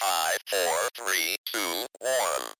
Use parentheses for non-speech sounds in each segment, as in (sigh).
Five, four, three, two, one.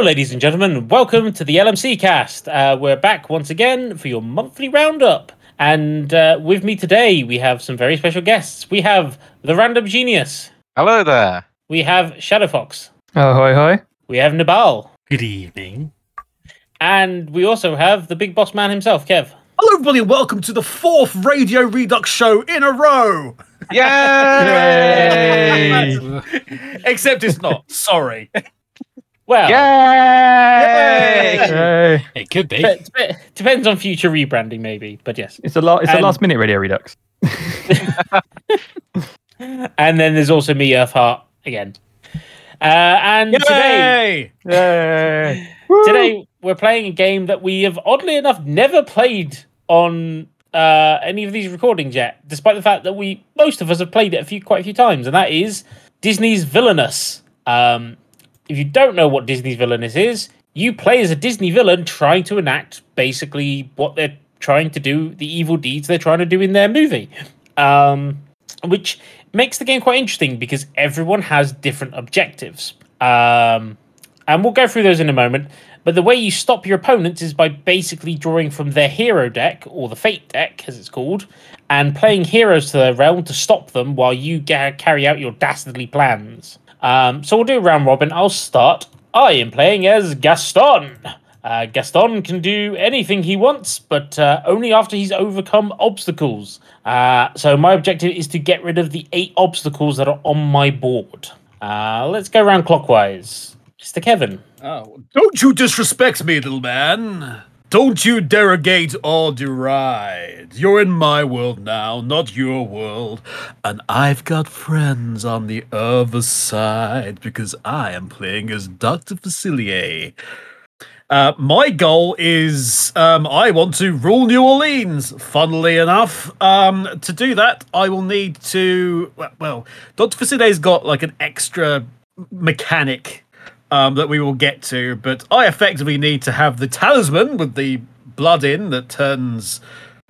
Hello, ladies and gentlemen. Welcome to the LMC cast. Uh, we're back once again for your monthly roundup. And uh, with me today, we have some very special guests. We have the Random Genius. Hello there. We have Shadowfox. Oh, hi, hi. We have Nabal. Good evening. And we also have the big boss man himself, Kev. Hello, everybody, and welcome to the fourth Radio Redux show in a row. Yay! (laughs) Except it's not. Sorry. (laughs) Well, Yay! Hey. It could be. dep- dep- depends on future rebranding, maybe. But yes. It's a lot. It's And- a last minute Radio Redux. (laughs) And then there's also me, Earthheart, again. Uh, and today, Yay! Yay! (laughs) today we're playing a game that we have oddly enough never played on uh, any of these recordings yet, despite the fact that we most of us have played it a few quite a few times, and that is Disney's Villainous. Um, if you don't know what Disney's Villainous is, you play as a Disney villain trying to enact basically what they're trying to do, the evil deeds they're trying to do in their movie. Um, which makes the game quite interesting because everyone has different objectives. Um, and we'll go through those in a moment. But the way you stop your opponents is by basically drawing from their hero deck, or the fate deck, as it's called, and playing heroes to their realm to stop them while you carry out your dastardly plans. Um, so we'll do round robin. I'll start. I am playing as Gaston. Uh, Gaston can do anything he wants, but uh, only after he's overcome obstacles. Uh, so my objective is to get rid of the eight obstacles that are on my board. Uh, let's go around clockwise. Mr. Kevin. Oh, don't you disrespect me, little man. Don't you derogate or deride. You're in my world now, not your world. And I've got friends on the other side because I am playing as Dr. Facilier. Uh, my goal is um, I want to rule New Orleans. Funnily enough, um, to do that, I will need to. Well, Dr. Facilier's got like an extra mechanic um, that we will get to, but I effectively need to have the talisman with the blood in that turns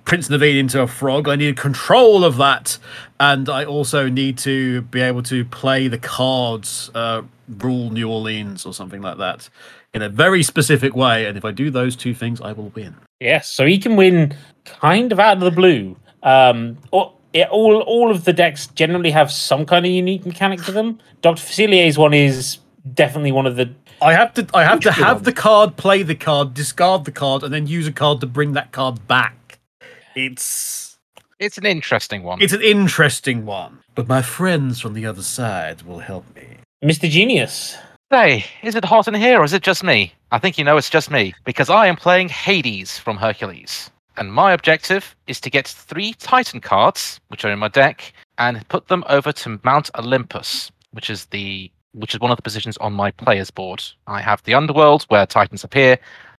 Prince Naveen into a frog. I need control of that, and I also need to be able to play the cards, uh, rule New Orleans or something like that, in a very specific way. And if I do those two things, I will win. Yes, so he can win kind of out of the blue. Um, or, yeah, all all of the decks generally have some kind of unique mechanic to them. Doctor Facilier's one is definitely one of the. I have to I have to have one. the card, play the card, discard the card, and then use a card to bring that card back. It's It's an interesting one. it's an interesting one. But my friends from the other side will help me. Mr. Genius. Hey, is it hot in here or is it just me? I think you know it's just me because I am playing Hades from Hercules. And my objective is to get three Titan cards, which are in my deck, and put them over to Mount Olympus, which is the which is one of the positions on my player's board. I have the underworld where Titans appear,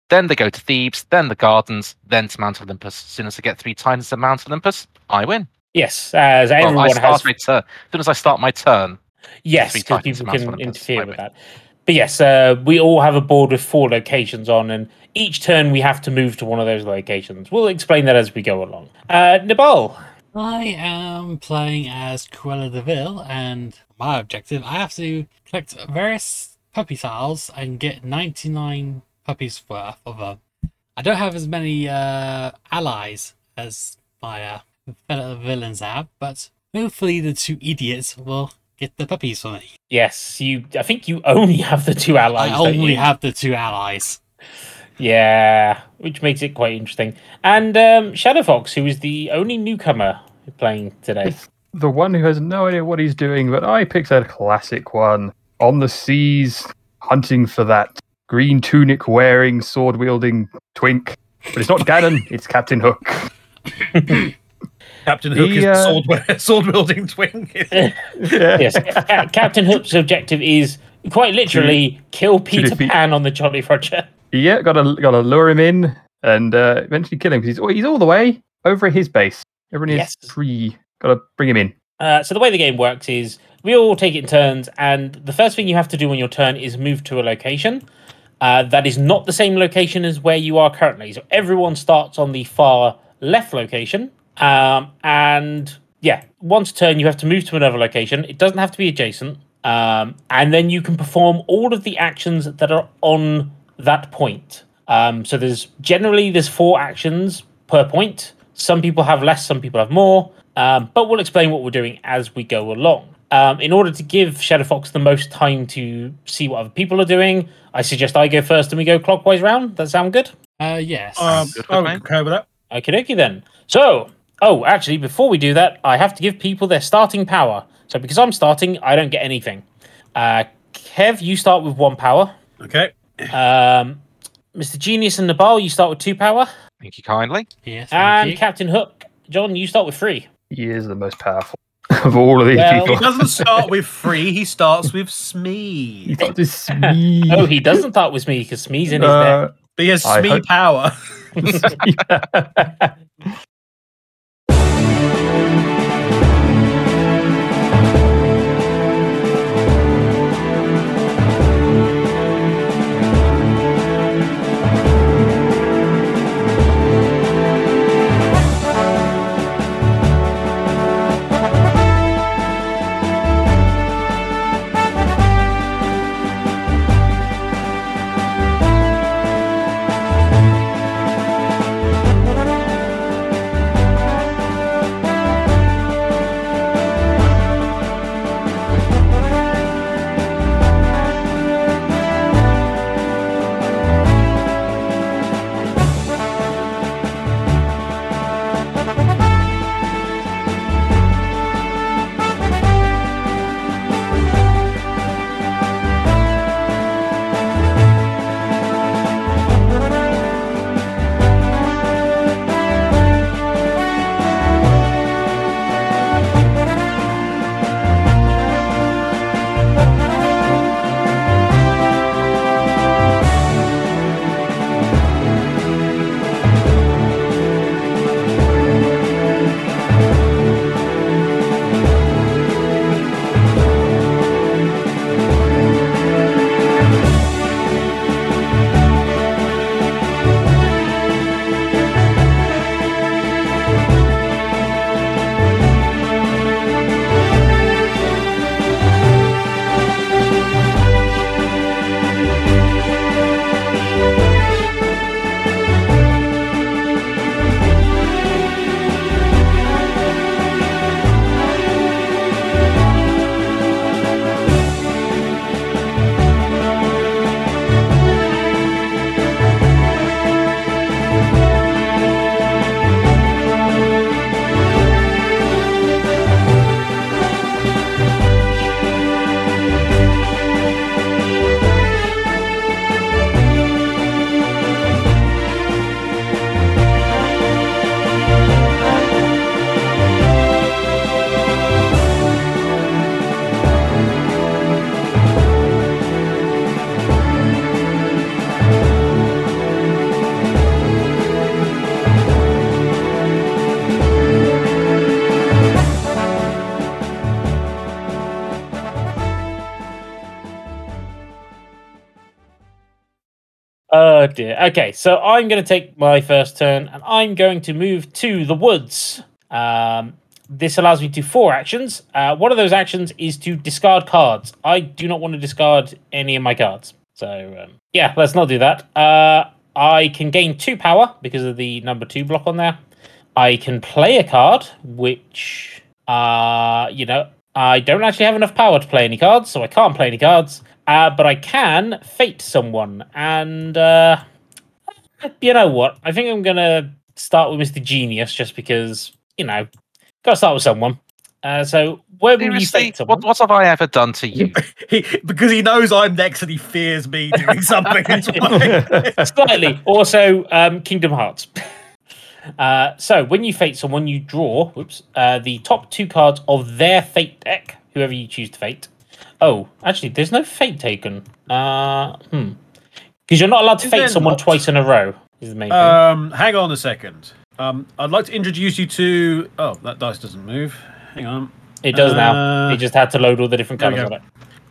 then they go to Thebes, then the gardens, then to Mount Olympus. As soon as I get three Titans at Mount Olympus, I win. Yes, as Well, I everyone start has. my turn. As soon as I start my turn, Yes, because people can Olympus, interfere with that. But yes, uh, we all have a board with four locations on, and each turn we have to move to one of those locations. We'll explain that as we go along. Uh, Nabal. I am playing as Cruella de Vil, and my objective I have to collect various puppy tiles and get 99 puppies worth of them. I don't have as many uh, allies as my uh, fellow villains have, but hopefully the two idiots will get the puppies for me. Yes, you. I think you only have the two allies. I only you? have the two allies. Yeah, which makes it quite interesting. And um, Shadow Fox, who is the only newcomer playing today. The one who has no idea what he's doing, but I picked a classic one. On the seas, hunting for that green tunic wearing, sword wielding twink. But it's not Ganon, it's Captain Hook. (laughs) Captain Hook He, is the uh, sword (laughs) sword wielding twin. Yeah. (laughs) yes, Captain Hook's objective is quite literally kill Peter Pan on the Jolly Roger. Yeah, gotta gotta lure him in and uh, eventually kill him because he's he's all the way over at his base. Everyone Yes. is free. Gotta bring him in. Uh, so the way the game works is we all take it in turns, and the first thing you have to do on your turn is move to a location. Uh, that is not the same location as where you are currently. So everyone starts on the far left location, um, and yeah, once a turn you have to move to another location. It doesn't have to be adjacent, um, and then you can perform all of the actions that are on that point. Um, so there's generally there's four actions per point. Some people have less, some people have more. Um, but we'll explain what we're doing as we go along. Um, in order to give Shadow Fox the most time to see what other people are doing, I suggest I go first and we go clockwise round. That sound good? Uh, yes. Um, Good I'm me. okay with that. Okay, dokie then. So, oh, actually, before we do that, I have to give people their starting power. So, because I'm starting, I don't get anything. Uh, Kev, you start with one power. Okay. Um, Mr. Genius and Nabal, you start with two power. thank you kindly. yes. thank And you. Captain Hook, John, you start with three. He is the most powerful (laughs) of all of these Well- He people. doesn't start with free, he starts with Smee. He Smee. thought this me. Oh, he doesn't start with me because Smee's in his Uh, But he has I Smee hope- power. (laughs) (laughs) dear. Okay, so I'm going to take my first turn, and I'm going to move to the woods. Um, this allows me to four actions. Uh, one of those actions is to discard cards. I do not want to discard any of my cards, so um, yeah, let's not do that. Uh, I can gain two power because of the number two block on there. I can play a card, which, uh, you know, I don't actually have enough power to play any cards, so I can't play any cards. Uh, but I can fate someone, and uh, you know what? I think I'm gonna start with Mr. Genius, just because you know, gotta start with someone. Uh, so where will you fate someone? what, what have I ever done to you? (laughs) He, because he knows I'm next and he fears me doing something. It's (laughs) why- Slightly. Also, um, Kingdom Hearts. (laughs) Uh, so when you fate someone, you draw whoops, uh, the top two cards of their fate deck, whoever you choose to fate. Oh, actually, there's no fate taken. Uh, hmm. Because you're not allowed to Is fate someone not? twice in a row. Is the main thing. um, hang on a second. Um, I'd like to introduce you to. Oh, that dice doesn't move. Hang on. It does now. uh, It just had to load all the different colors of it.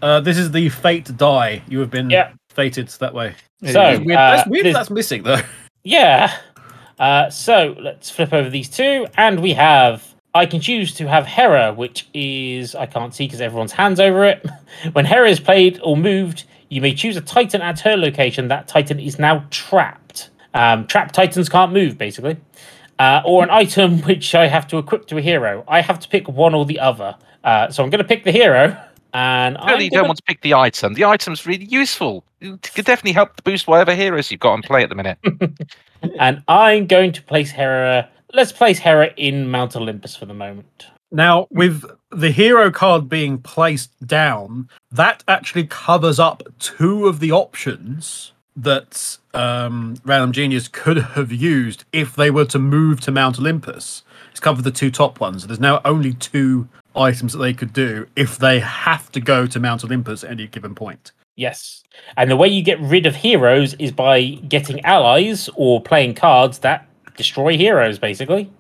Uh, this is the fate die. You have been Yeah. fated that way. So, That's weird. uh, that's weird. this- That's missing though. Yeah. Uh, so let's flip over these two, and we have. I can choose to have Hera, which is I can't see because everyone's hands over it. (laughs) when Hera is played or moved, you may choose a Titan at her location. That Titan is now trapped. Um, trapped Titans can't move, basically. Uh, or an item (laughs) which I have to equip to a hero. I have to pick one or the other. Uh, so I'm going to pick the hero, and I'm Really, gonna- don't want to pick the item. The item's really useful. It could definitely help to boost whatever heroes you've got on play at the minute. (laughs) and I'm going to place Hera. Let's place Hera in Mount Olympus for the moment. Now, with the hero card being placed down, that actually covers up two of the options that um, Random Genius could have used if they were to move to Mount Olympus. It's covered the two top ones. There's now only two items that they could do if they have to go to Mount Olympus at any given point. Yes. And the way you get rid of heroes is by getting allies or playing cards that destroy heroes, basically.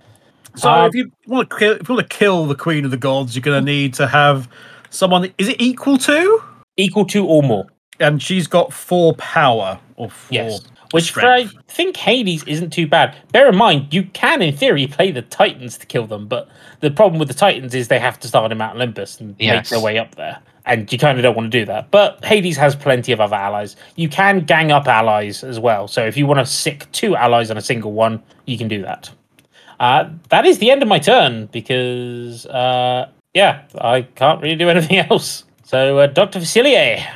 So Um, if you want to kill, if you want to kill the Queen of the Gods, you're going to need to have someone. Is it equal to? Equal to or more. And she's got four power or four. Yes. Which I think Hades isn't too bad. Bear in mind, you can, in theory, play the Titans to kill them, but the problem with the Titans is they have to start in Mount Olympus and make their way up there. And you kind of don't want to do that. But Hades has plenty of other allies. You can gang up allies as well. So if you want to sic two allies on a single one, you can do that. Uh, that is the end of my turn because, uh, yeah, I can't really do (laughs) anything else. So, uh, Dr. Facilier.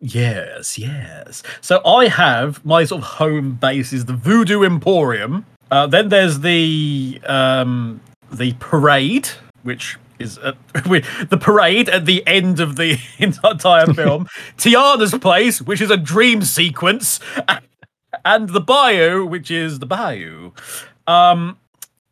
Yes, yes. So I have my sort of home base is the Voodoo Emporium. Uh, then there's the um, the parade, which is uh, (laughs) the parade at the end of the (laughs) entire film. (laughs) Tiana's place, which is a dream sequence, and the bayou, which is the bayou. Um,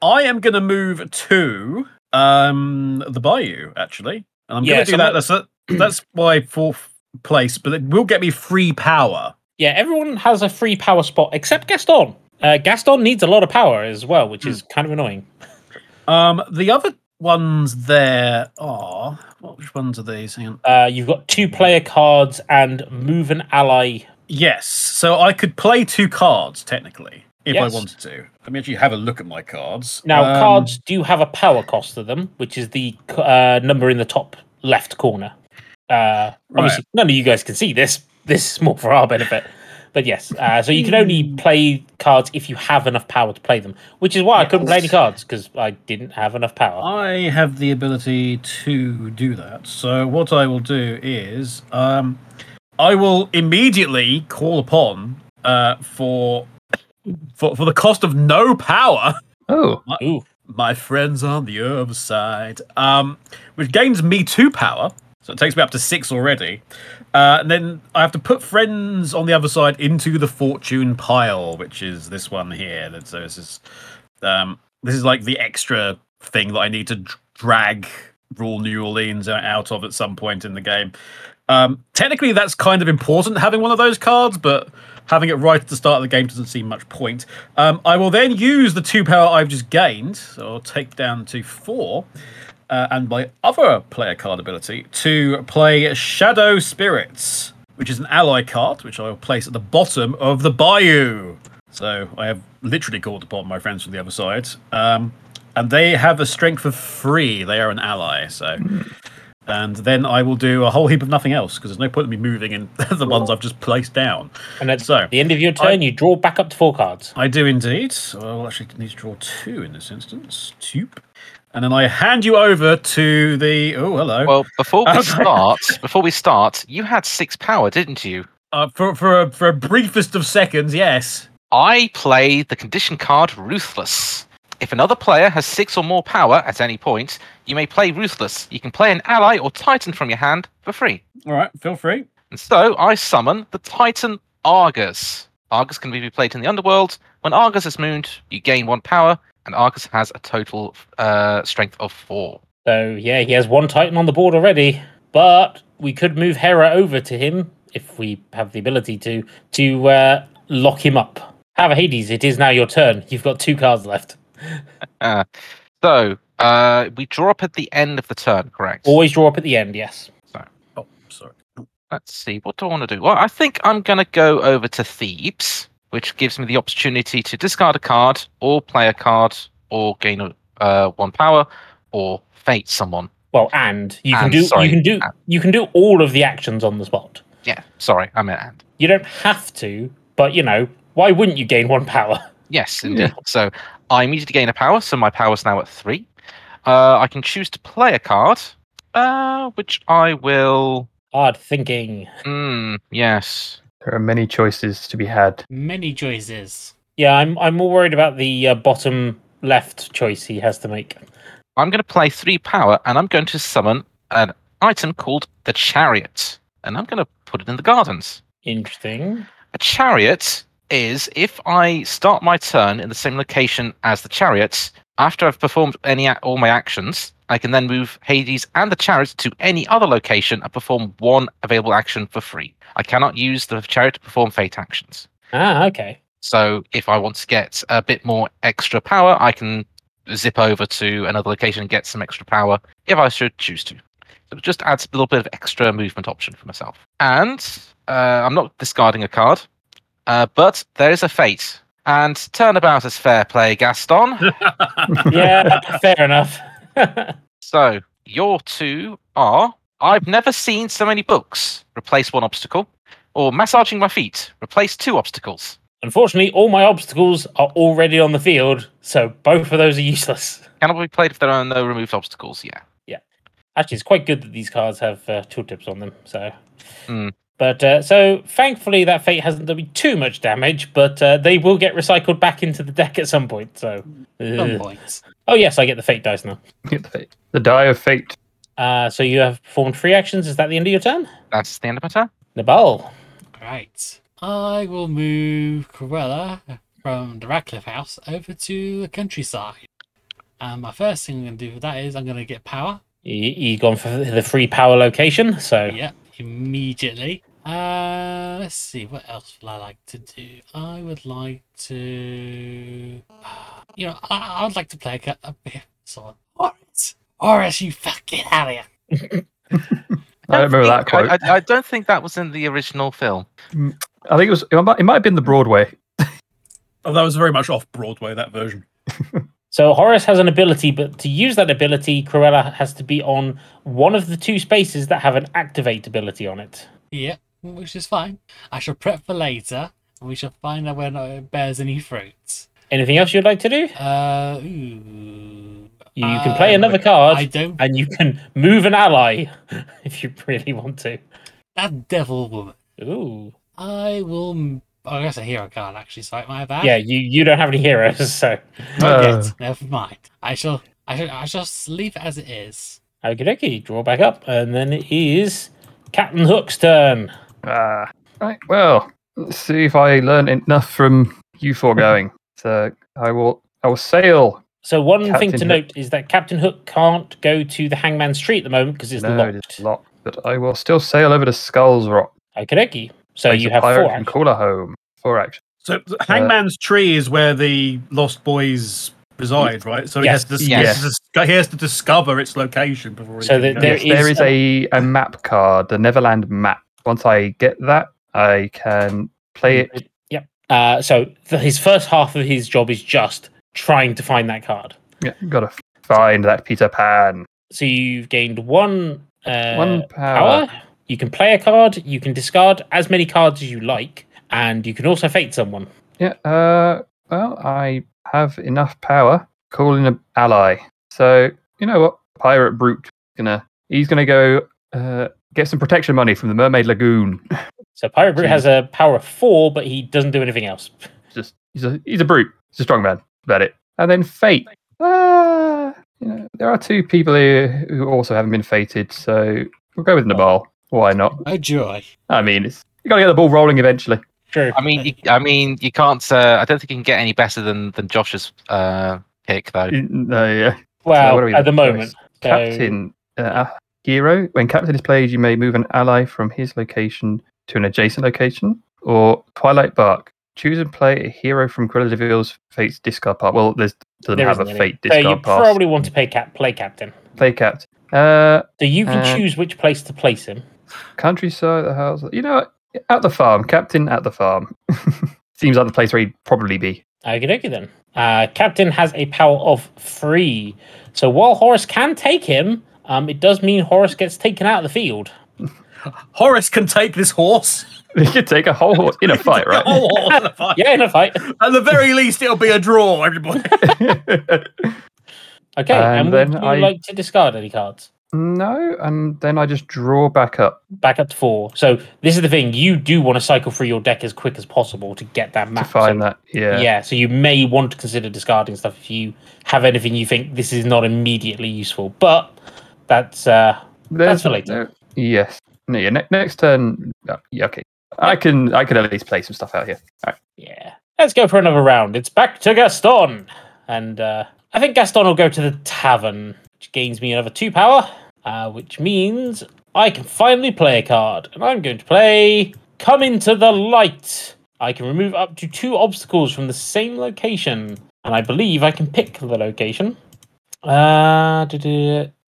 I am going to move to um, the bayou actually, and I'm Yeah, going to do so that. That's a, (clears throat) that's my fourth place, but it will get me free power. Yeah, everyone has a free power spot except Gaston. Uh, Gaston needs a lot of power as well, which is kind of annoying. Um, the other ones there are what? Which ones are these? Hang on. Uh, you've got two player cards and move an ally. Yes, so I could play two cards technically if Yes. I wanted to. Let me actually have a look at my cards. Now, Um, cards do have a power cost to them, which is the uh, number in the top left corner. Uh, obviously, none of you guys can see this. This is more for our benefit. But yes, uh, so you can only play cards if you have enough power to play them, which is why I couldn't play any cards because I didn't have enough power. I have the ability to do that. So what I will do is um, I will immediately call upon uh, for for for the cost of no power. Oh, (laughs) Ooh, my friends on the other side, um, which gains me two power. So it takes me up to six already. Uh, and then I have to put friends on the other side into the fortune pile, which is this one here. So this is um, this is like the extra thing that I need to drag Rule New Orleans out of at some point in the game. Um, technically, that's kind of important having one of those cards, but having it right at the start of the game doesn't seem much point. Um, I will then use the two power I've just gained, so I'll take down to four, uh, and my other player card ability to play Shadow Spirits. which is an ally card, which I will place at the bottom of the bayou. So I have literally called upon my friends from the other side. Um, and they have a strength of three. They are an ally. So. And then I will do a whole heap of nothing else because there's no point in me moving in (laughs) the ones I've just placed down. And at So, the end of your turn, you draw back up to four cards. I do indeed. So I'll actually need to draw two in this instance. Two. And then I hand you over to the. Oh, hello. Well, before we start, (laughs) before we start, you had six power, didn't you? Uh, for for a, for a briefest of seconds, yes. I play the condition card Ruthless. If another player has six or more power at any point, you may play Ruthless. You can play an ally or Titan from your hand for free. All right, feel free. And so I summon the Titan Argus. Argus can be played in the underworld. When Argus is mooned, you gain one power, and Argus has a total uh, strength of four. So yeah, he has one Titan on the board already. But we could move Hera over to him if we have the ability to to uh, lock him up. However, Hades, it is now your turn. You've got two cards left. (laughs) Uh, so uh, we draw up at the end of the turn, correct? Always draw up at the end. Yes. Oh, sorry. Let's see. What do I want to do? Well, I think I'm going to go over to Thebes, which gives me the opportunity to discard a card, or play a card, or gain uh, one power, or fate someone. Well, and you can do sorry, you can do and. you can do all of the actions on the spot. Yeah, sorry, I meant and. You don't have to, but you know why wouldn't you gain one power? (laughs) Yes, indeed. So I immediately gain a power, so my power's now at three. Uh, I can choose to play a card, uh, which I will. Hard thinking. Mm, yes. There are many choices to be had. Many choices. Yeah, I'm I'm more worried about the uh, bottom left choice he has to make. I'm going to play three power, and I'm going to summon an item called the Chariot, and I'm going to put it in the gardens. Interesting. A chariot is if I start my turn in the same location as the chariot after I've performed any all my actions, I can then move Hades and the chariot to any other location and perform one available action for free. I cannot use the chariot to perform fate actions. Ah, okay. So if I want to get a bit more extra power, I can zip over to another location and get some extra power if I should choose to. So it just adds a little bit of extra movement option for myself. And uh, I'm not discarding a card, uh, but there is a fate. And turnabout is fair play, Gaston. (laughs) (laughs) Yeah, fair enough. So your two are I've never seen so many books. Replace one obstacle. Or massaging my feet. Replace two obstacles. Unfortunately, all my obstacles are already on the field, so both of those are useless. Cannot be played if there are no removed obstacles. Yeah. Yeah. Actually, it's quite good that these cards have uh, tooltips on them. So, Hmm. But uh, so thankfully that fate hasn't done me too much damage, but uh, they will get recycled back into the deck at some point. So, Some Ugh. points. oh yes, I get the fate dice now. Get the fate. The die of fate. Uh, so you have performed three actions. Is that the end of your turn, That's the end of my turn. Nabal? Right. I will move Cruella from the Radcliffe house over to the countryside. And my first thing I'm going to do for that is I'm going to get power. He, he's gone for the free power location. So Yep, immediately. Uh, let's see, what else would I like to do? I would like to, you know, I, I would like to play a, ca- a bit sort of Horace. Horace, you fucking out of here. I don't remember that quote. I, I, I don't think that was in the original film. I think it was. It might, it might have been the Broadway. Oh, that was very much off Broadway, that version. (laughs) So Horace has an ability, but to use that ability, Cruella has to be on one of the two spaces that have an activate ability on it. Yep, which is fine. I shall prep for later, and we shall find out whether it bears any fruits. Anything else you'd like to do? Uh, ooh. You can play Uh, another card, I don't. and you can move an ally (laughs) if you really want to. That devil woman. Ooh, I will. M- Oh, I guess a hero card actually. So my bad. yeah. You you don't have any heroes, (laughs) so Not Uh. yet. Never mind. I shall. I shall. I shall s- leave it as it is. okie dokie. Draw back up, and then it is Captain Hook's turn. Ah, right. Well, let's see if I learn enough from you foregoing. (laughs) So I will. I will sail. So one thing to Hook. note is that Captain Hook can't go to the Hangman's Tree at the moment because it's no, locked. it is locked. But I will still sail over to Skulls Rock. Okie dokie. So Place you have four. can call a home. Four action. So the Hangman's Tree is where the Lost Boys reside, right? So he Yes. has to Yes. he, has to dis- he has to discover its location before he So can go. there Yes, there is is a, a map card, the Neverland map. once I get that, I can play it. Yep. Uh, so th- his first half of his job is just trying to find that card. Yeah, gotta find that Peter Pan. So you've gained one uh, One power. power. You can play a card. You can discard as many cards as you like, and you can also fate someone. Yeah. Uh. Well, I have enough power. Calling an ally. So you know what? Pirate Brute gonna. He's gonna go. Uh. Get some protection money from the Mermaid Lagoon. So Pirate Brute has a power of four, but he doesn't do anything else. (laughs) Just he's a he's a brute. He's a strong man. About it. And then fate. Uh, you know, there are two people here who also haven't been fated, so we'll go with Nabal. Why not? Oh joy. I mean, it's, you got to get the ball rolling eventually. True. I mean, you, I mean, you can't. Uh, I don't think you can get any better than than Josh's uh, pick, though. No, yeah. Well, what are we at the looking for? moment, so- Captain, uh, hero. When captain is played, you may move an ally from his location to an adjacent location. Or Twilight Bark. Choose and play a hero from Cruella de Vil's Fate's discard part. Well, there's doesn't there have a isn't any. Fate So you pass. probably want to play cap play captain. Play captain. Uh, So you can Uh, choose which place to place him. Countryside, the house. You know, at the farm. Captain at the farm. (laughs) Seems like the place where he'd probably be. Okie dokie then. Uh, Captain has a power of three. So while Horace can take him, um, it does mean Horace gets taken out of the field. (laughs) Horace can take this horse. (laughs) He could take a whole horse in a fight, right? Oh, horse in a fight. Yeah, in a fight. At the very least, it'll be a draw, everybody. Okay, And and, then would you I- like to discard any cards? No, and then I just draw back up Back up to four. So this is the thing: you do want to cycle through your deck as quick as possible to get that map. to find so, that. Yeah. Yeah, so you may want to consider discarding stuff if you have anything you think this is not immediately useful. But that's uh There's for later. no- yes. No, yeah. Ne- next turn. uh, yeah. Okay. I can. I can at least play some stuff out here. All right. Yeah. Let's go for another round. It's back to Gaston. And uh, I think Gaston will go to the tavern, which gains me another two power, uh, which means I can finally play a card. And I'm going to play Come Into the Light. I can remove up to two obstacles from the same location. And I believe I can pick the location. Uh,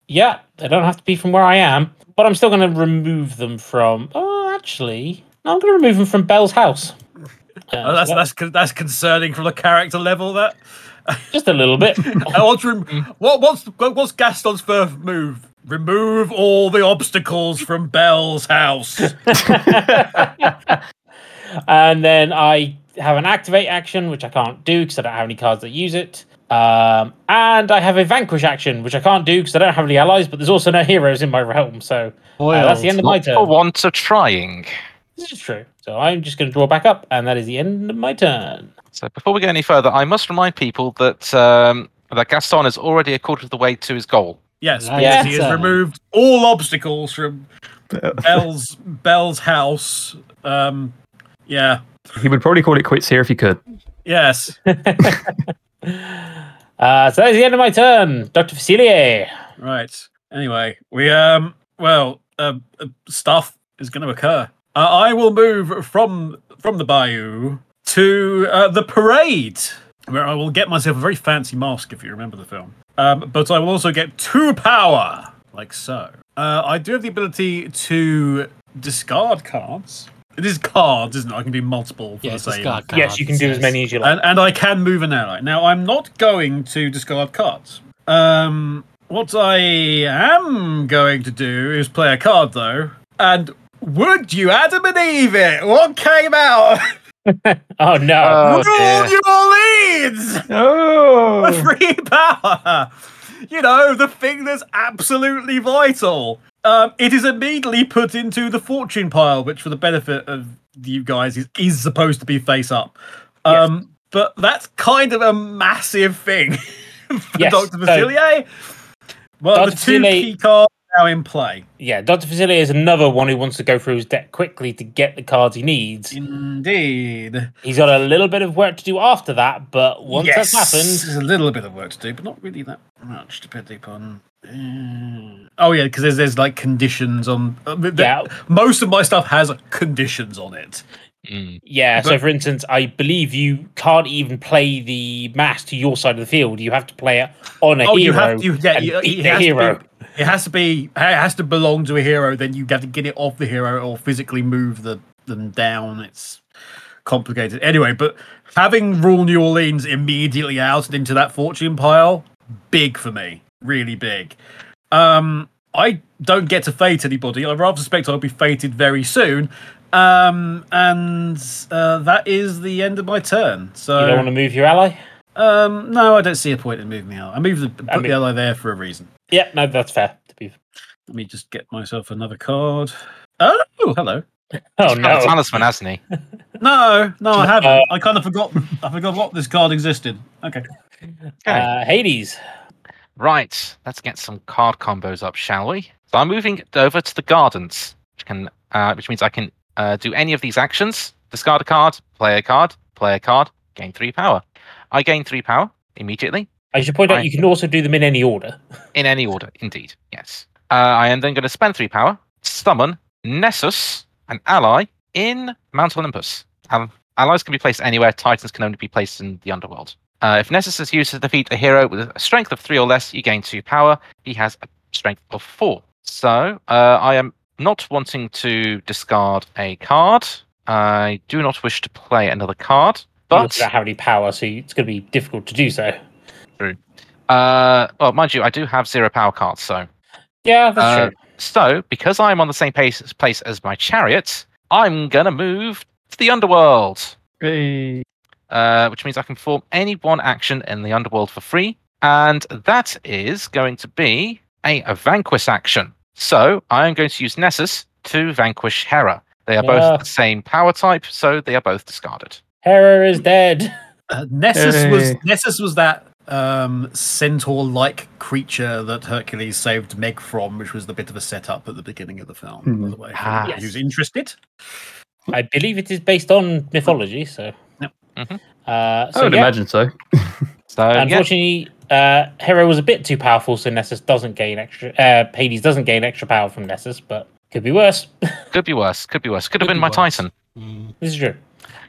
yeah, they don't have to be from where I am, but I'm still going to remove them from. Oh, actually, no, I'm going to remove them from Belle's house. Uh, Oh, that's so that's con- that's concerning from the character level. That just a little bit. (laughs) I want to rem- what what's what's Gaston's first move? Remove all the obstacles from Belle's house. (laughs) and then I have an activate action, which I can't do because I don't have any cards that use it. Um, and I have a vanquish action, which I can't do because I don't have any allies, but there's also no heroes in my realm. So uh, that's the end of my turn. for turn. want of trying. This is true. So I'm just going to draw back up, and that is the end of my turn. So before we go any further, I must remind people that um, that Gaston is already a quarter of the way to his goal. Yes, Yeah. because he has Yeah. removed all obstacles from Belle's Belle's house. Um, yeah. He would probably call it quits here if he could. Yes. (laughs) Uh, so that is the end of my turn, Dr. Facilier. Right. Anyway, we um. Well, uh, uh, stuff is going to occur. Uh, I will move from from the bayou to uh, the parade, where I will get myself a very fancy mask, if you remember the film. Um, but I will also get two power, like so. Uh, I do have the ability to discard cards. It is cards, isn't it? I can do multiple for Yeah, the same. discard Yes, you can cards, do as many as you like. And, and I can move an ally. Now, I'm not going to discard cards. Um, what I am going to do is play a card, though. And would you Adam and Eve it? What came out? (laughs) oh no! Oh, Rule dear. your leads! Oh, (laughs) Free power! You know, the thing that's absolutely vital. Um, it is immediately put into the fortune pile, which, for the benefit of you guys, is, is supposed to be face up. Um, But that's kind of a massive thing (laughs) for Yes, Dr. so- Well, Dr. the two Facilier- key cards are now in play. yeah, Dr. Facilier is another one who wants to go through his deck quickly to get the cards he needs. Indeed. He's got a little bit of work to do after that, but once yes, that's happened, there's a little bit of work to do, but not really that much, depending upon. Uh, oh yeah, because there's there's like conditions on. Uh, Yeah. most of my stuff has conditions on it. Mm. yeah. so, for instance, I believe you can't even play the mass to your side of the field. You have to play it on a oh, hero you have you yeah, and you, beat it the has to hero. be- It has to be. It has to belong to a hero. Then you have to get it off the hero or physically move the them down. It's complicated. Anyway, but having rule New Orleans immediately out into that fortune pile, big for me. Really big. Um, I don't get to fate anybody. I rather suspect I'll be fated very soon. Um, and uh, that is the end of my turn. So You don't want to move your ally? um, no, I don't see a point in moving out. I moved the put I mean- the ally there for a reason. Yeah, no, that's fair. To be. Let me just get myself another card. Oh, hello. Oh He's a no. talisman, hasn't he? (laughs) No, no, I haven't. Uh, I kind of forgot. I forgot what this card existed. Okay. Okay. Uh, Hades. Right, let's get some card combos up, shall we? So I'm moving over to the gardens, which can, uh, which means I can uh, do any of these actions: discard a card, play a card, play a card, gain three power. I gain three power immediately I should point out Right. you can also do them in any order. (laughs) in any order. Indeed, yes. Uh, I am then going to spend three power, summon Nessus, an ally in Mount Olympus. Um, allies can be placed anywhere. Titans can only be placed in the underworld. Uh, if Nessus is used to defeat a hero with a strength of three or less, you gain two power. He has a strength of four. So uh, I am not wanting to discard a card. I do not wish to play another card, But but you don't have any power, so it's going to be difficult to do so. True. Uh, well, mind you, I do have zero power cards, so Yeah, that's Uh, true. So, because I'm on the same pace, place as my chariot, I'm gonna move to the underworld, Hey. uh, which means I can perform any one action in the underworld for free, and that is going to be a, a vanquish action. So, I am going to use Nessus to vanquish Hera. They are Yeah. both the same power type, so they are both discarded. Hera is dead. Uh, Nessus was Nessus was that um, centaur-like creature that Hercules saved Meg from, which was the bit of a setup at the beginning of the film. By Mhm. the way, Ah. anybody who's interested. I believe it is based on mythology, so. Yep. Mhm. Uh, so I would yeah, imagine so. (laughs) So, yeah, unfortunately, uh, Hera was a bit too powerful, so Nessus doesn't gain extra. Uh, Hades doesn't gain extra power from Nessus, but could be worse. (laughs) could be worse. Could be worse. Could have been be my worse. Titan, Mm. this is true.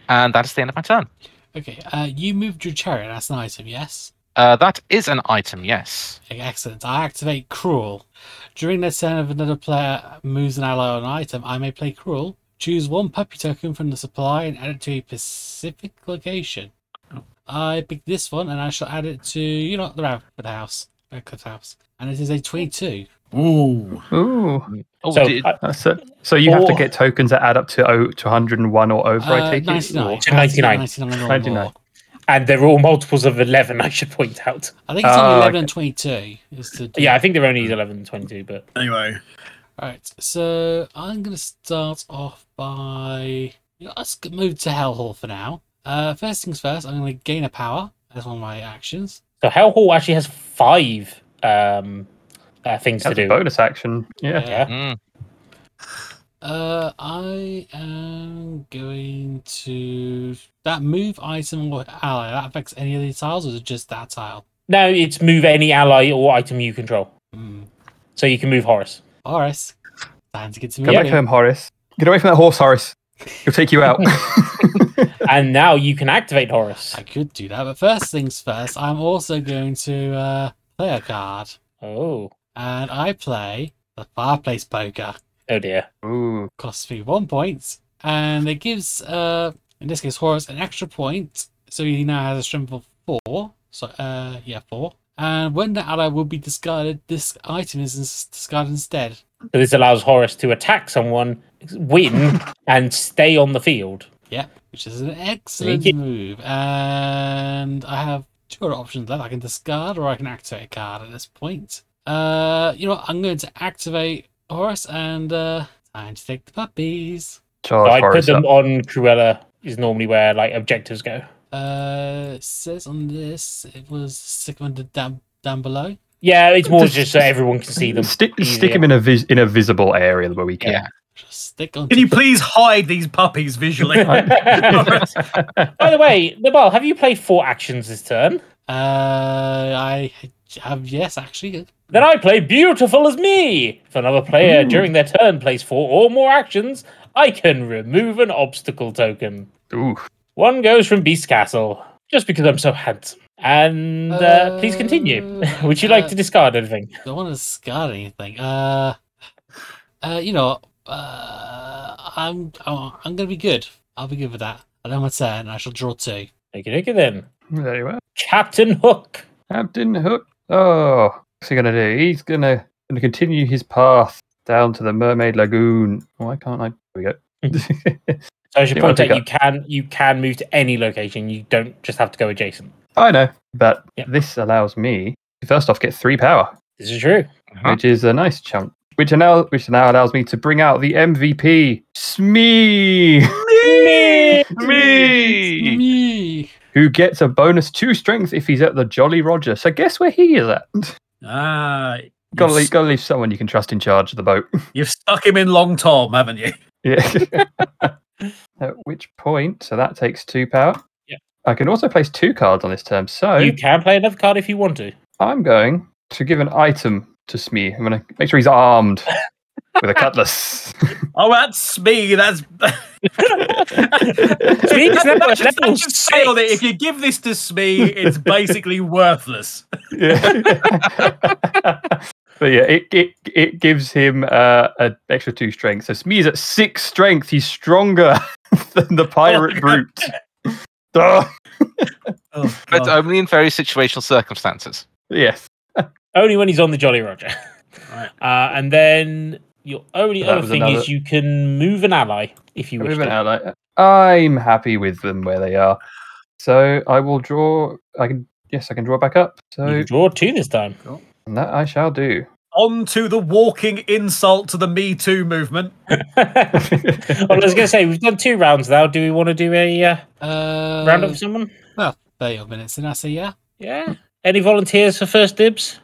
and that is the end of my turn. Okay, uh, you moved your chariot. That's an item, yes? Uh, that is an item, yes. Okay, excellent. I activate Cruel. During the turn of another player moves an ally or an item, I may play Cruel. Choose one puppy token from the supply and add it to a specific location. I pick this one and I shall add it to, you know, the Radcliffe house. Radcliffe house. And it is a 22. Ooh, Ooh. Oh, so did- uh, That's it. So you have to get tokens that add up to oh, to 101 or over, I Uh, take it? 99. Or- To 99. 99 99. and they're all multiples of 11, I should point out. I think it's only Oh, 11 okay. and 22. Is to. Yeah, I think they're only 11 and 22, but anyway, Alright, so I'm going to start off by. you know, Let's move to Hell Hall for now. Uh, first things first, I'm going to gain a power as one of my actions. so Hell Hall actually has five um, uh, things to That's a do. bonus action. Yeah. Yeah. Mm. Uh, I am going to. That move item or ally, that affects any of these tiles, or is it just that tile? No, it's move any ally or item you control. Hmm. So you can move Horus. Horace, time to get to Go me. back home, Horace. Get away from that horse, Horace. He'll take you out. (laughs) (laughs) (laughs) and now you can activate Horace. I could do that, but first things first, I'm also going to uh, play a card. Oh, And I play the Fireplace Poker. oh dear. Ooh. costs me one point, and it gives, uh, in this case, Horace an extra point, so he now has a strength of four. So, uh, yeah, four. And when the ally will be discarded, this item is discarded instead. So this allows Horace to attack someone, win, (laughs) and stay on the field. Yep, which is an excellent move. And I have two other options left. I can discard or I can activate a card at this point. Uh, you know what? I'm going to activate Horace and uh, time to take the puppies. So Charge I put Horace them up. on Cruella. Is normally where like objectives go. Uh, it says on this it was stick them down down below. Yeah, it's more Just- just so everyone can see them. Stick, stick easier. him in a vis- in a visible area where we can. Yeah. Just stick on. can you please hide these puppies visually? (laughs) (laughs) By the way, Nabal, have you played four actions this turn? Uh, I have yes, actually. Then I play beautiful as me. If another player Ooh. during their turn plays four or more actions, I can remove an obstacle token. Ooh. One goes from Beast Castle, just because I'm so handsome. And uh, please continue. Uh, (laughs) Would you like uh, to discard anything? I don't want to discard anything. Uh, uh, you know, uh, I'm I'm, I'm gonna be good. I'll be good with that. And then my turn, I shall draw two. Okay, okay then. Very well. Captain Hook. Captain Hook. Oh, what's he gonna do? He's gonna gonna continue his path down to the Mermaid Lagoon. Why can't I? There we go. (laughs) So I should You point out you can you can move to any location. You don't just have to go adjacent. I know, but Yeah. this allows me to first off get three power, This is true. Uh-huh. which is a nice chunk. Which now, which now allows me to bring out the MVP, Smee, Me! Me. Me. who gets a bonus two strength if he's at the Jolly Roger. So guess where he is at? Ah, Gotta leave, gotta leave someone you can trust in charge of the boat. (laughs) you've stuck him in Long Tom, haven't you? Yeah. (laughs) At which point, so that takes two power. Yeah. I can also place two cards on this turn. So You can play another card if you want to. I'm going to give an item to Smee. I'm going to make sure he's armed (laughs) with a cutlass. Oh, that's me. That's. Smee's level- Let's just say on it. If you give this to Smee, it's (laughs) basically worthless. yeah. (laughs) but yeah, it, it it gives him uh, an extra two strength. So Smee's at six strength. He's stronger than the pirate brute. Ugh. Oh, But only in very situational circumstances. yes. Only when he's on the Jolly Roger. (laughs) Right. Uh, and then your only That other was thing another- is you can move an ally if you wish Move an to. ally. I'm happy with them where they are. So I will draw. I can. Yes, I can draw back up. You So can draw two this time. And that I shall do. On to the walking insult to the Me Too movement. (laughs) (laughs) well, I was going to say we've done two rounds now. Do we want to do a uh, Uh, round up with someone? Well, 30 odd minutes, and I say yeah. Yeah. Any volunteers for first dibs?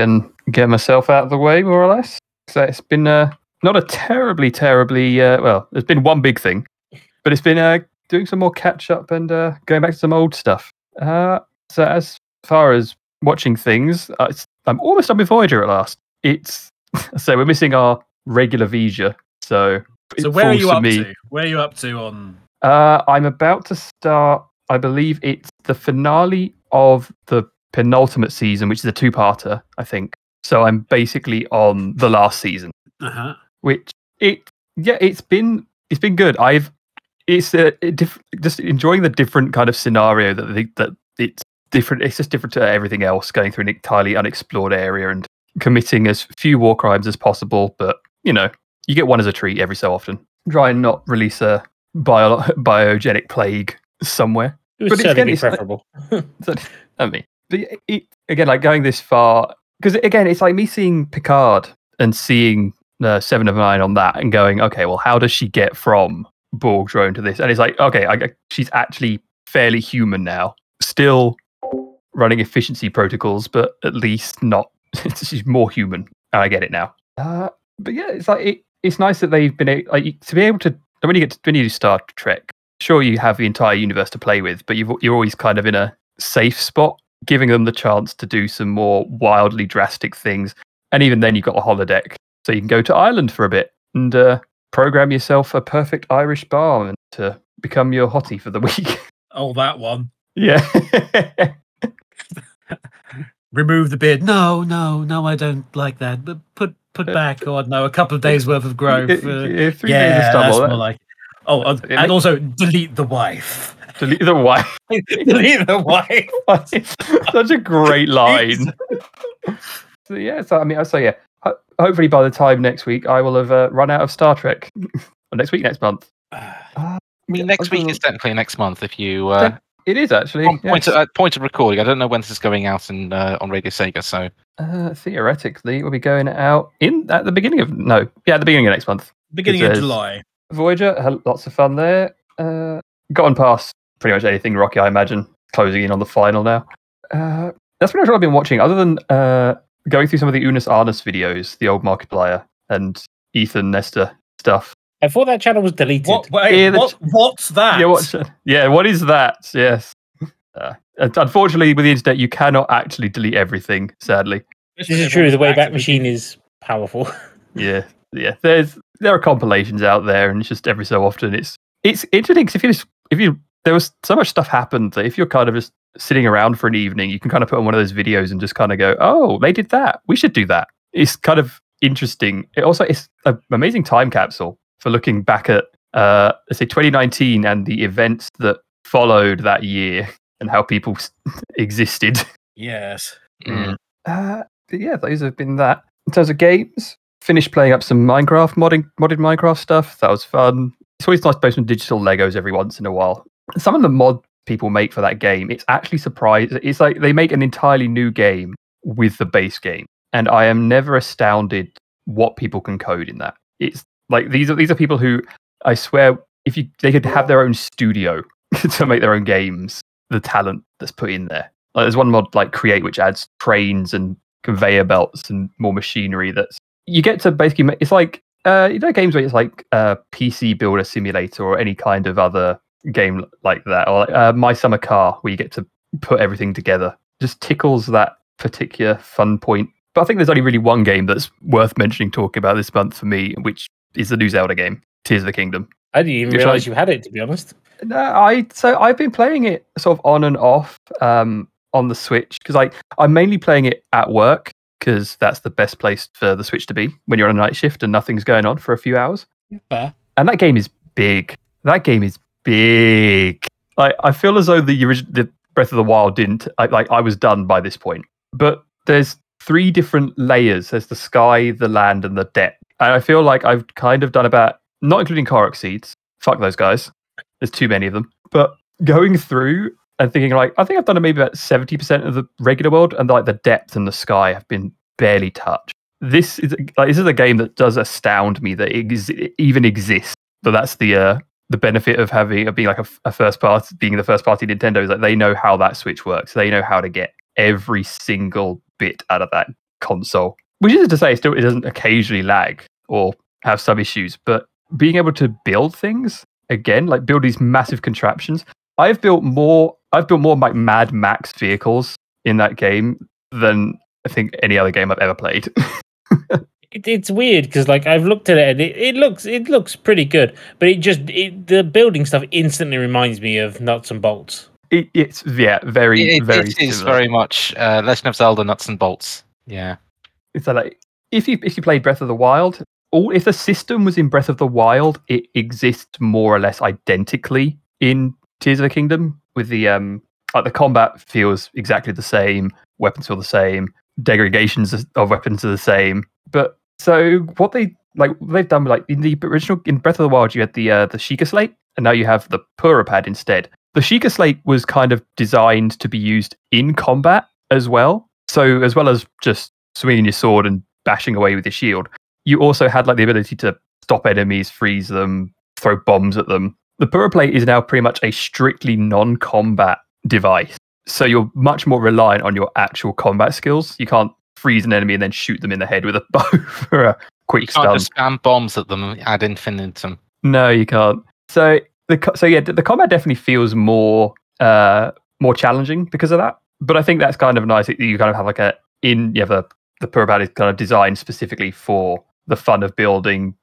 Can get myself out of the way more or less. So it's been uh, not a terribly, terribly uh, well. There's been one big thing, but it's been uh, doing some more catch up and uh, going back to some old stuff. Uh, so as far as watching things, uh, I'm almost done with Voyager at last. It's (laughs) so we're missing our regular Vger, so So where are you up me. to? Where are you up to on? Uh, I'm about to start. I believe it's the finale of the penultimate season, which is a two-parter, I think. So I'm basically on the last season, Uh huh. which it yeah, it's been it's been good. I've it's it diff- just enjoying the different kind of scenario that they, that it's different. It's just different to everything else, going through an entirely unexplored area and committing as few war crimes as possible. But you know, you get one as a treat every so often. Try and not release a bio- (laughs) biogenic plague somewhere. It would But it's certainly again, be it's like- preferable. (laughs) So, I mean, but it, again, like going this far, because again, it's like me seeing Picard and seeing uh, Seven of Nine on that and going, okay, well, how does she get from Borg drone to this? And it's like, okay, I, she's actually fairly human now, still running efficiency protocols, but at least not. (laughs) she's more human. And I get it now. Uh, but yeah, it's like it, it's nice that they've been like to be able to when you get to, when you do Star Trek, sure you have the entire universe to play with, but you've, you're always kind of in a safe spot, giving them the chance to do some more wildly drastic things. And even then, you've got a holodeck, so you can go to Ireland for a bit and uh, program yourself a perfect Irish bar and to become your hottie for the (laughs) week. Oh, that one. yeah, (laughs) Remove the beard. No, no, no. I don't like that. But put put back. Oh no, a couple of days worth of (laughs) growth. Uh, Yeah, three days of yeah, that's more like. Oh, uh, and make- also delete the wife. delete the wife. (laughs) delete the wife. (laughs) Such a great (laughs) line. so yeah, so I mean, so yeah. ho- Hopefully, by the time next week, I will have uh, run out of Star Trek. or next week, next month. (sighs) I mean, next week is technically next month. If you uh, It is actually. on point, yes. of, uh, point of recording, I don't know when this is going out in uh, on Radio Sega. So Uh, theoretically, we'll be going out in at the beginning of no, yeah, at the beginning of next month. Beginning of July. Voyager, had lots of fun there. Uh, gotten past pretty much anything Rocky, I imagine. Closing in on the final now. Uh, that's pretty much what I've been watching, other than uh, going through some of the Unus Annus videos, the old Markiplier and Ethan Nestor stuff. I thought that channel was deleted. What? Wait, Yeah, the what? What's that? Yeah, what, yeah, what is that? Yes. Uh, unfortunately, with the internet, you cannot actually delete everything, sadly. This is true. The Wayback Machine is powerful. (laughs) Yeah, yeah. There's there are compilations out there, and it's just every so often it's it's interesting because if you just, if you there was so much stuff happened that if you're kind of just sitting around for an evening, you can kind of put on one of those videos and just kind of go, oh, they did that. We should do that. It's kind of interesting. It also it's an amazing time capsule for looking back at uh let's say 2019 and the events that followed that year and how people (laughs) existed. Yes. mm. Uh, but yeah, those have been that. In terms of games, finished playing up some Minecraft modding, modded Minecraft stuff. That was fun. It's always nice to play some digital Legos every once in a while. Some of the mod people make for that game, it's actually surprising. It's like they make an entirely new game with the base game, and I am never astounded what people can code in that. It's like these are these are people who I swear if you they could have their own studio (laughs) to make their own games. The talent that's put in there. Like, there's one mod like Create which adds trains and conveyor belts and more machinery. That's you get to basically. ma- It's like uh, you know games where it's like uh, PC Builder Simulator or any kind of other game like that, or like, uh, My Summer Car where you get to put everything together. Just tickles that particular fun point. But I think there's only really one game that's worth mentioning talking about this month for me, which is the new Zelda game, Tears of the Kingdom. I didn't even realize trying- you had it. To be honest, No, I so I've been playing it sort of on and off um, on the Switch because I I'm mainly playing it at work because that's the best place for the Switch to be when you're on a night shift and nothing's going on for a few hours. Fair. And that game is big. That game is big. Like I feel as though the original the Breath of the Wild didn't I, like I was done by this point. But there's three different layers. There's the sky, the land, and the depth. And I feel like I've kind of done about not including Korok seeds. Fuck those guys. There's too many of them. But going through and thinking like I think I've done maybe about seventy percent of the regular world, and like the depth and the sky have been barely touched. This is like this is a game that does astound me that it, ex- it even exists. But that's the uh, the benefit of having of being like a first party, being the first party Nintendo is that they know how that Switch works. They know how to get every single bit out of that console. Which isn't to say still it doesn't occasionally lag or have some issues, but being able to build things again, like build these massive contraptions. I've built more. I've built more like Mad Max vehicles in that game than I think any other game I've ever played. (laughs) it, it's weird because like I've looked at it and it, it looks it looks pretty good, but it just it, the building stuff instantly reminds me of nuts and bolts. It, it's yeah, very It, very. it is similar. very much uh, Legend of Zelda nuts and bolts. Yeah. So like, if you if you played Breath of the Wild, all if the system was in Breath of the Wild, it exists more or less identically in Tears of the Kingdom. With the um, like the combat feels exactly the same, weapons feel the same, degradations of weapons are the same. But so what they like they've done like in the original in Breath of the Wild, you had the uh, the Sheikah Slate, and now you have the Purah Pad instead. The Sheikah Slate was kind of designed to be used in combat as well. So as well as just swinging your sword and bashing away with your shield, you also had like the ability to stop enemies, freeze them, throw bombs at them. The Purah Plate is now pretty much a strictly non-combat device. So you're much more reliant on your actual combat skills. You can't freeze an enemy and then shoot them in the head with a (laughs) bow for a quick You can't stun. just spam bombs at them ad infinitum. No, you can't. So the so yeah, the combat definitely feels more uh more challenging because of that. But I think that's kind of nice. that You kind of have like a in you have a the Purah Pad is kind of designed specifically for the fun of building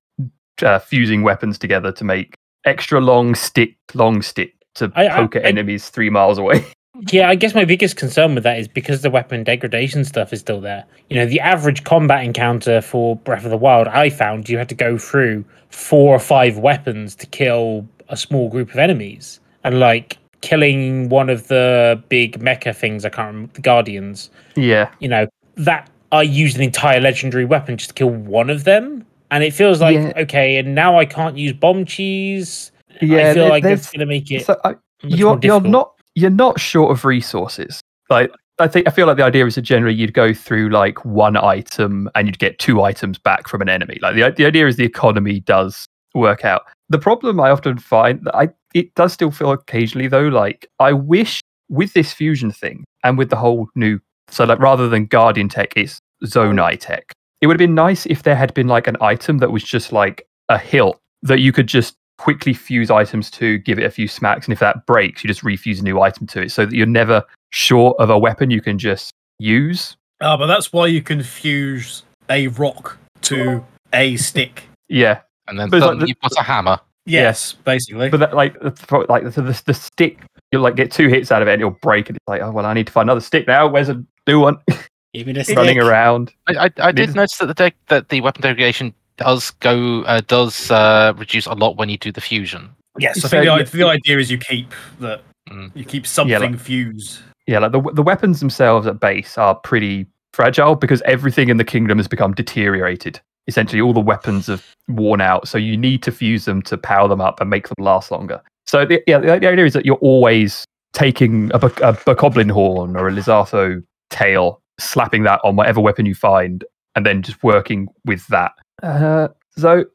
uh, fusing weapons together to make extra long stick long stick to I- I- poke at I- enemies three miles away. (laughs) Yeah, I guess my biggest concern with that is because the weapon degradation stuff is still there. You know, the average combat encounter for Breath of the Wild, I found you had to go through four or five weapons to kill a small group of enemies. And like killing one of the big mecha things, I can't remember, the Guardians, yeah, you know, that I used an entire legendary weapon just to kill one of them. And it feels like, Yeah. okay, and now I can't use bomb cheese. yeah. I feel there- like that's going to make it so I, you're you're not you're not short of resources. Like I think I feel like the idea is that generally you'd go through like one item and you'd get two items back from an enemy. Like the the idea is the economy does work out. The problem I often find that I it does still feel occasionally though like I wish with this fusion thing and with the whole new so like rather than guardian tech it's zonai tech. It would have been nice if there had been like an item that was just like a hilt that you could just quickly fuse items to, give it a few smacks, and if that breaks, you just refuse a new item to it, so that you're never short of a weapon you can just use. Ah, but that's why you can fuse a rock to a stick. Yeah, And then But it's like the- you've got a hammer. Yes, basically. but that, like the, like the, the the stick, you'll like get two hits out of it, and it'll break, and it's like, oh well, I need to find another stick now. Where's a new one (laughs) Give me the running stick. around? I, I, I did notice that the de- that the weapon degradation does go uh, does uh, reduce a lot when you do the fusion. yes, I so think the, the idea is you keep that Mm. you keep something like- fused. Yeah, like the the weapons themselves at base are pretty fragile because everything in the kingdom has become deteriorated. Essentially, all the weapons have worn out, so you need to fuse them to power them up and make them last longer. So the, yeah, the, the idea is that you're always taking a, Bo- a Bokoblin horn or a Lizalfos tail, slapping that on whatever weapon you find, and then just working with that. Uh, so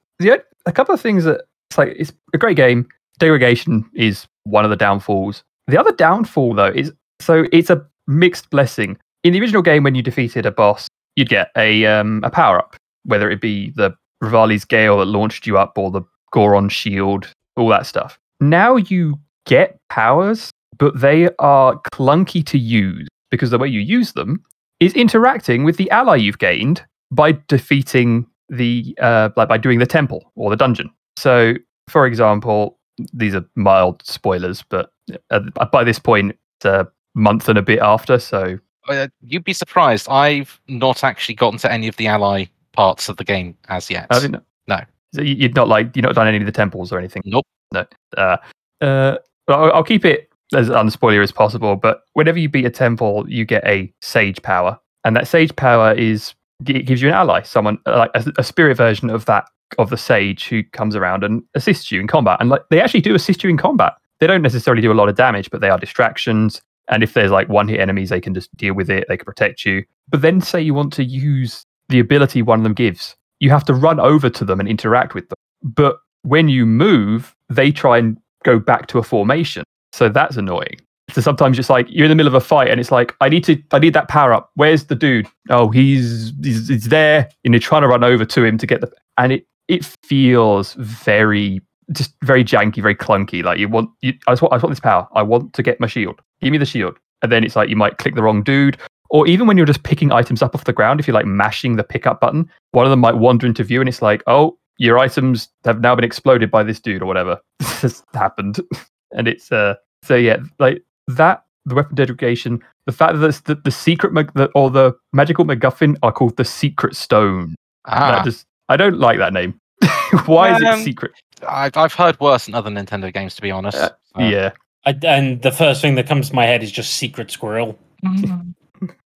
a couple of things that it's like it's a great game. Degradation is one of the downfalls. The other downfall, though, is so it's a mixed blessing. In the original game, when you defeated a boss, you'd get a um, a power up, whether it be the Revali's Gale that launched you up or the Goron Shield, all that stuff. Now you get powers, but they are clunky to use because the way you use them is interacting with the ally you've gained by defeating the uh, like by doing the temple or the dungeon. So, for example, these are mild spoilers, but uh, by this point, it's a month and a bit after. So, Uh, you'd be surprised. I've not actually gotten to any of the ally parts of the game as yet. I didn't. No. So you- you'd not like you've not done any of the temples or anything. Nope. No. Uh, uh, I'll, I'll keep it as unspoiler as possible. But whenever you beat a temple, you get a sage power, and that sage power is it gives you an ally, someone like a, a spirit version of that of the sage who comes around and assists you in combat. And like they actually do assist you in combat. They don't necessarily do a lot of damage, but they are distractions. And if there's like one hit enemies, they can just deal with it. They can protect you. But then say you want to use the ability one of them gives, you have to run over to them and interact with them. But when you move, they try and go back to a formation. So that's annoying. So sometimes it's like you're in the middle of a fight and it's like, I need to I need that power up. Where's the dude? Oh, he's he's, he's there. And you're trying to run over to him to get the and it it feels very just very janky, very clunky. Like you want you, I just want I just want this power. I want to get my shield. Give me the shield. And then it's like you might click the wrong dude, or even when you're just picking items up off the ground, if you're like mashing the pickup button, one of them might wander into view and it's like, oh, your items have now been exploded by this dude or whatever. (laughs) this happened. (laughs) and it's uh so yeah, like that the weapon degradation, the fact that the, the secret mag- the, or the magical MacGuffin are called the secret stone. Ah, That just I don't like that name. (laughs) Why is Um, it secret? I've, I've heard worse in other Nintendo games, to be honest. Uh, So- yeah. I, and the first thing that comes to my head is just Secret Squirrel. (laughs)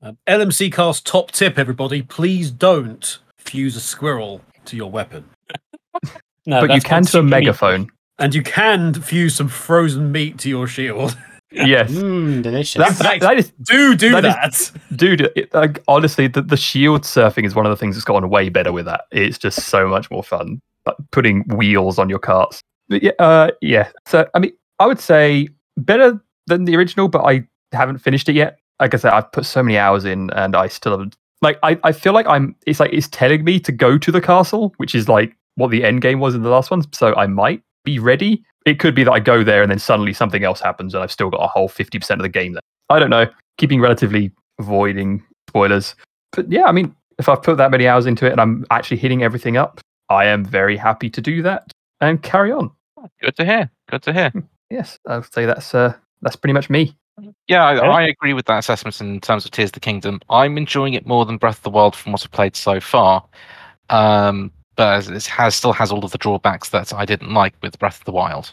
Um, LMC cast top tip, everybody. Please don't fuse a squirrel to your weapon. (laughs) No, but you can to a megaphone. And you can fuse some frozen meat to your shield. (laughs) yes. Mmm, delicious. That, that, that is Do do That that. is- dude it, like, honestly the, the shield surfing is one of the things that's gotten way better with that it's just so much more fun like, putting wheels on your carts but yeah uh, yeah so i mean i would say better than the original but i haven't finished it yet like i said i've put so many hours in and i still haven't like I, I feel like i'm it's like it's telling me to go to the castle which is like what the end game was in the last one so i might be ready it could be that i go there and then suddenly something else happens and i've still got a whole 50% of the game there i don't know keeping relatively avoiding spoilers. But yeah, I mean, if I've put that many hours into it and I'm actually hitting everything up, I am very happy to do that and carry on. Good to hear. Good to hear. (laughs) Yes, I would say that's uh, that's pretty much me. Yeah, I, I agree with that assessment in terms of Tears of the Kingdom. I'm enjoying it more than Breath of the Wild from what I've played so far. Um, but it has still has all of the drawbacks that I didn't like with Breath of the Wild.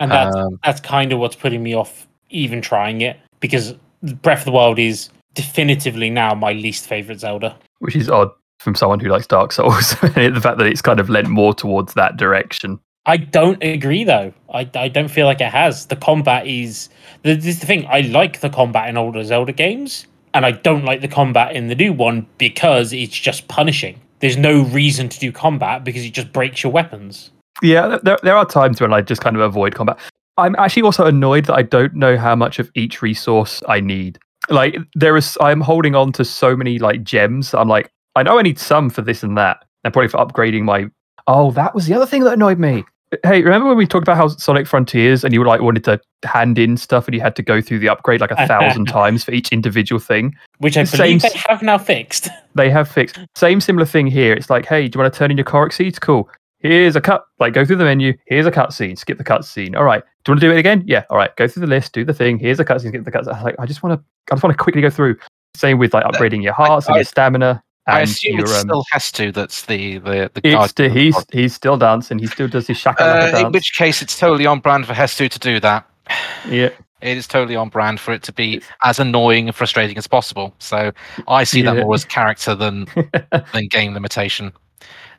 And that's Um, that's kind of what's putting me off even trying it because Breath of the Wild is definitively now my least favorite Zelda. Which is odd from someone who likes Dark Souls. (laughs) the fact that it's kind of lent more towards that direction. I don't agree though. I, I don't feel like it has. The combat is the, this is the thing. I like the combat in older Zelda games, and I don't like the combat in the new one because it's just punishing. There's no reason to do combat because it just breaks your weapons. Yeah, there, there are times when I just kind of avoid combat. I'm actually also annoyed that I don't know how much of each resource I need. Like there is, I'm holding on to so many like gems. I'm like, I know I need some for this and that, and probably for upgrading my. Oh, that was the other thing that annoyed me. Hey, remember when we talked about how Sonic Frontiers and you were like wanted to hand in stuff and you had to go through the upgrade like a thousand (laughs) times for each individual thing? Which I The believe same they have now fixed. (laughs) They have fixed. Same similar thing here. It's like, hey, do you want to turn in your Korok seeds? Cool. Here's a cut. Like, go through the menu. Here's a cutscene. Skip the cutscene. All right. Do you want to do it again? Yeah. All right. Go through the list. Do the thing. Here's a cutscene. Skip the cutscene. I was Like, I just want to. I just want to quickly go through. Same with like upgrading your hearts and I- your stamina. I and assume your, it's um, still Hestu that's the the the It's guard. he's he's still dancing. He still does his shaka Uh, dance. in which case, it's totally on brand for Hestu to do that. (sighs) yeah. It is totally on brand for it to be as annoying and frustrating as possible. So I see that more as character than (laughs) than game limitation.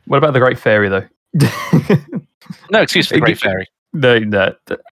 what about the Great Fairy though? No excuse for the Great (laughs) Fairy. no, no.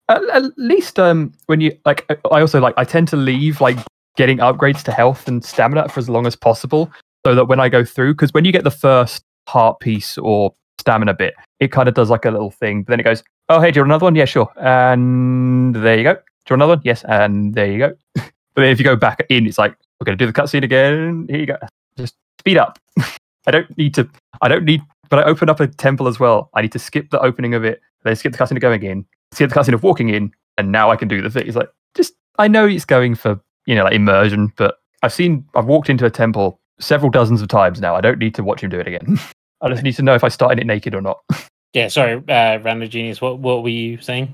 At, at least um when you like I also like I tend to leave like getting upgrades to health and stamina for as long as possible so that when I go through because when you get the first heart piece or stamina bit it kind of does like a little thing but then it goes oh hey do you want another one? Yeah sure. And there you go. Do you want another one? Yes and there you go. (laughs) But then if you go back in it's like we're going to do the cutscene again. Here you go. Just speed up. (laughs) I don't need to I don't need but I open up a temple as well I need to skip the opening of it then skip the cutscene of going in skip the cutscene of walking in and now I can do the thing. It's like just I know it's going for you know like immersion but I've seen I've walked into a temple several dozens of times now I don't need to watch him do it again (laughs) I just need to know if I started it naked or not (laughs) Yeah, sorry, uh, Random Genius. What what were you saying?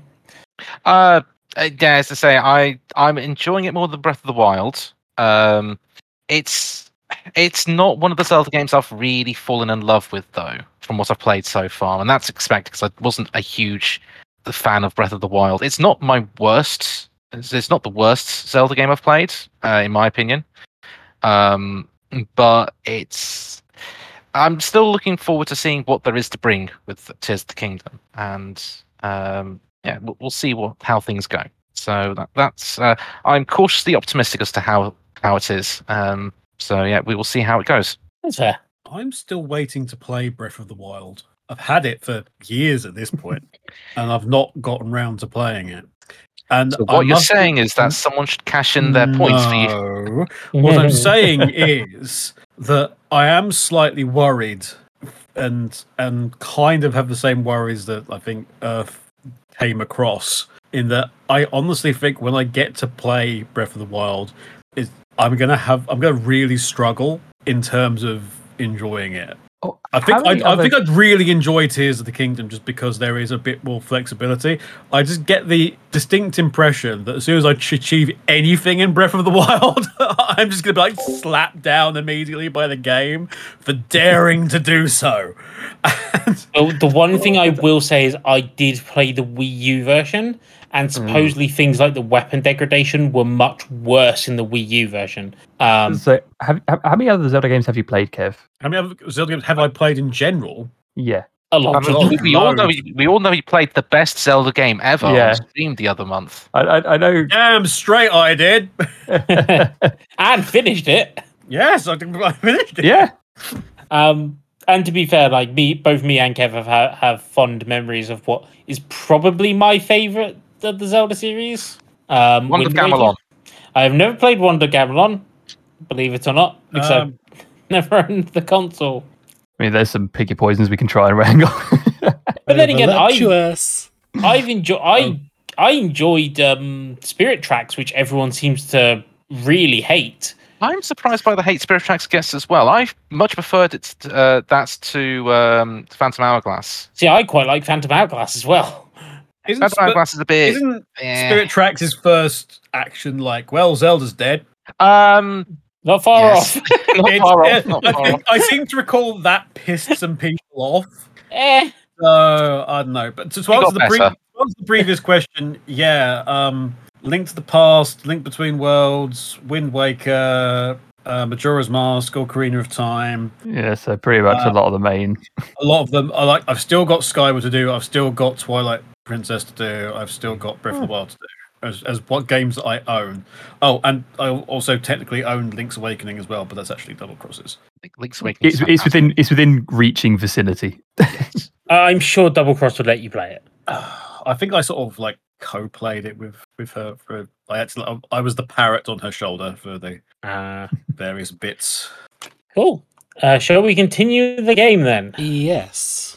Uh, uh, yeah, as to say, I I'm enjoying it more than Breath of the Wild. Um, it's it's not one of the Zelda games I've really fallen in love with though, from what I've played so far, and that's expected because I wasn't a huge fan of Breath of the Wild. It's not my worst. It's, it's not the worst Zelda game I've played, uh, in my opinion. Um, but it's. I'm still looking forward to seeing what there is to bring with Tears of the Kingdom, and um, yeah, we'll, we'll see what how things go. So that, that's uh, I'm cautiously optimistic as to how how it is. Um, so yeah, we will see how it goes. That's fair. I'm still waiting to play Breath of the Wild. I've had it for years at this point, (laughs) and I've not gotten round to playing it. And So I what you're must- saying is that someone should cash in their points for you. What I'm saying (laughs) is that I am slightly worried, and and kind of have the same worries that I think Earth came across. In that, I honestly think when I get to play Breath of the Wild, is I'm gonna have I'm gonna really struggle in terms of enjoying it. Oh, I think how many I, I other- think I'd really enjoy Tears of the Kingdom just because there is a bit more flexibility. I just get the distinct impression that as soon as I achieve anything in Breath of the (laughs) Wild, (laughs) I'm just gonna be like slapped down immediately by the game for daring to do so. (laughs) And The, the one thing I will say is I did play the Wii U version, and supposedly things like the weapon degradation were much worse in the Wii U version. Um, so, have, have, how many other Zelda games have you played, Kev? how many other Zelda games have I played in general? Yeah. a lot. I mean, we, we all know he, we all know he played the best Zelda game ever Yeah. on stream the other month. I, I, I know. (laughs) Damn straight I did. (laughs) and finished it. yes, I (laughs) I finished it. yeah. Um, and to be fair, like me, both me and Kev have have fond memories of what is probably my favorite of the Zelda series. Um, Wonder of Wind Waker. Gamelon. I have never played Wand of Gamelon, believe it or not, because Um, I've (laughs) never owned the console. I mean, there's some picky poisons we can try and wrangle. (laughs) But then again, I Voluptuous. I've enjoyed I I enjoyed um, Spirit Tracks, which everyone seems to really hate. I'm surprised by the hate Spirit Tracks guest as well. I much preferred it uh, that to um, Phantom Hourglass. See, I quite like Phantom Hourglass as well. Isn't, Phantom Sp- Hourglass is a bit. isn't eh. Spirit Tracks' his first action like, well, Zelda's dead? Um, Not far Yes. off. (laughs) not It's- far yeah, off. Not I, far think, off. I seem to recall that pissed some people off. eh. So I don't know. But to, to It answer got the, pre- better. to answer the previous question, yeah, um, Link to the Past, Link Between Worlds, Wind Waker, uh, Majora's Mask, or Ocarina of Time. yeah, so pretty much a Uh, lot of the main. A lot of them. I like. I've still got Skyward to do. I've still got Twilight Princess to do. I've still got Breath of the Wild to do. As, as what games that I own. Oh, and I also technically own Link's Awakening as well, but that's actually Double Cross's. Link's Awakening. It's, it's within it's within reaching vicinity. (laughs) I'm sure Double Cross would let you play it. (sighs) I think I sort of like co-played it with with her for. I actually I was the parrot on her shoulder for the Uh, various bits. cool. Uh, shall we continue the game then? Yes.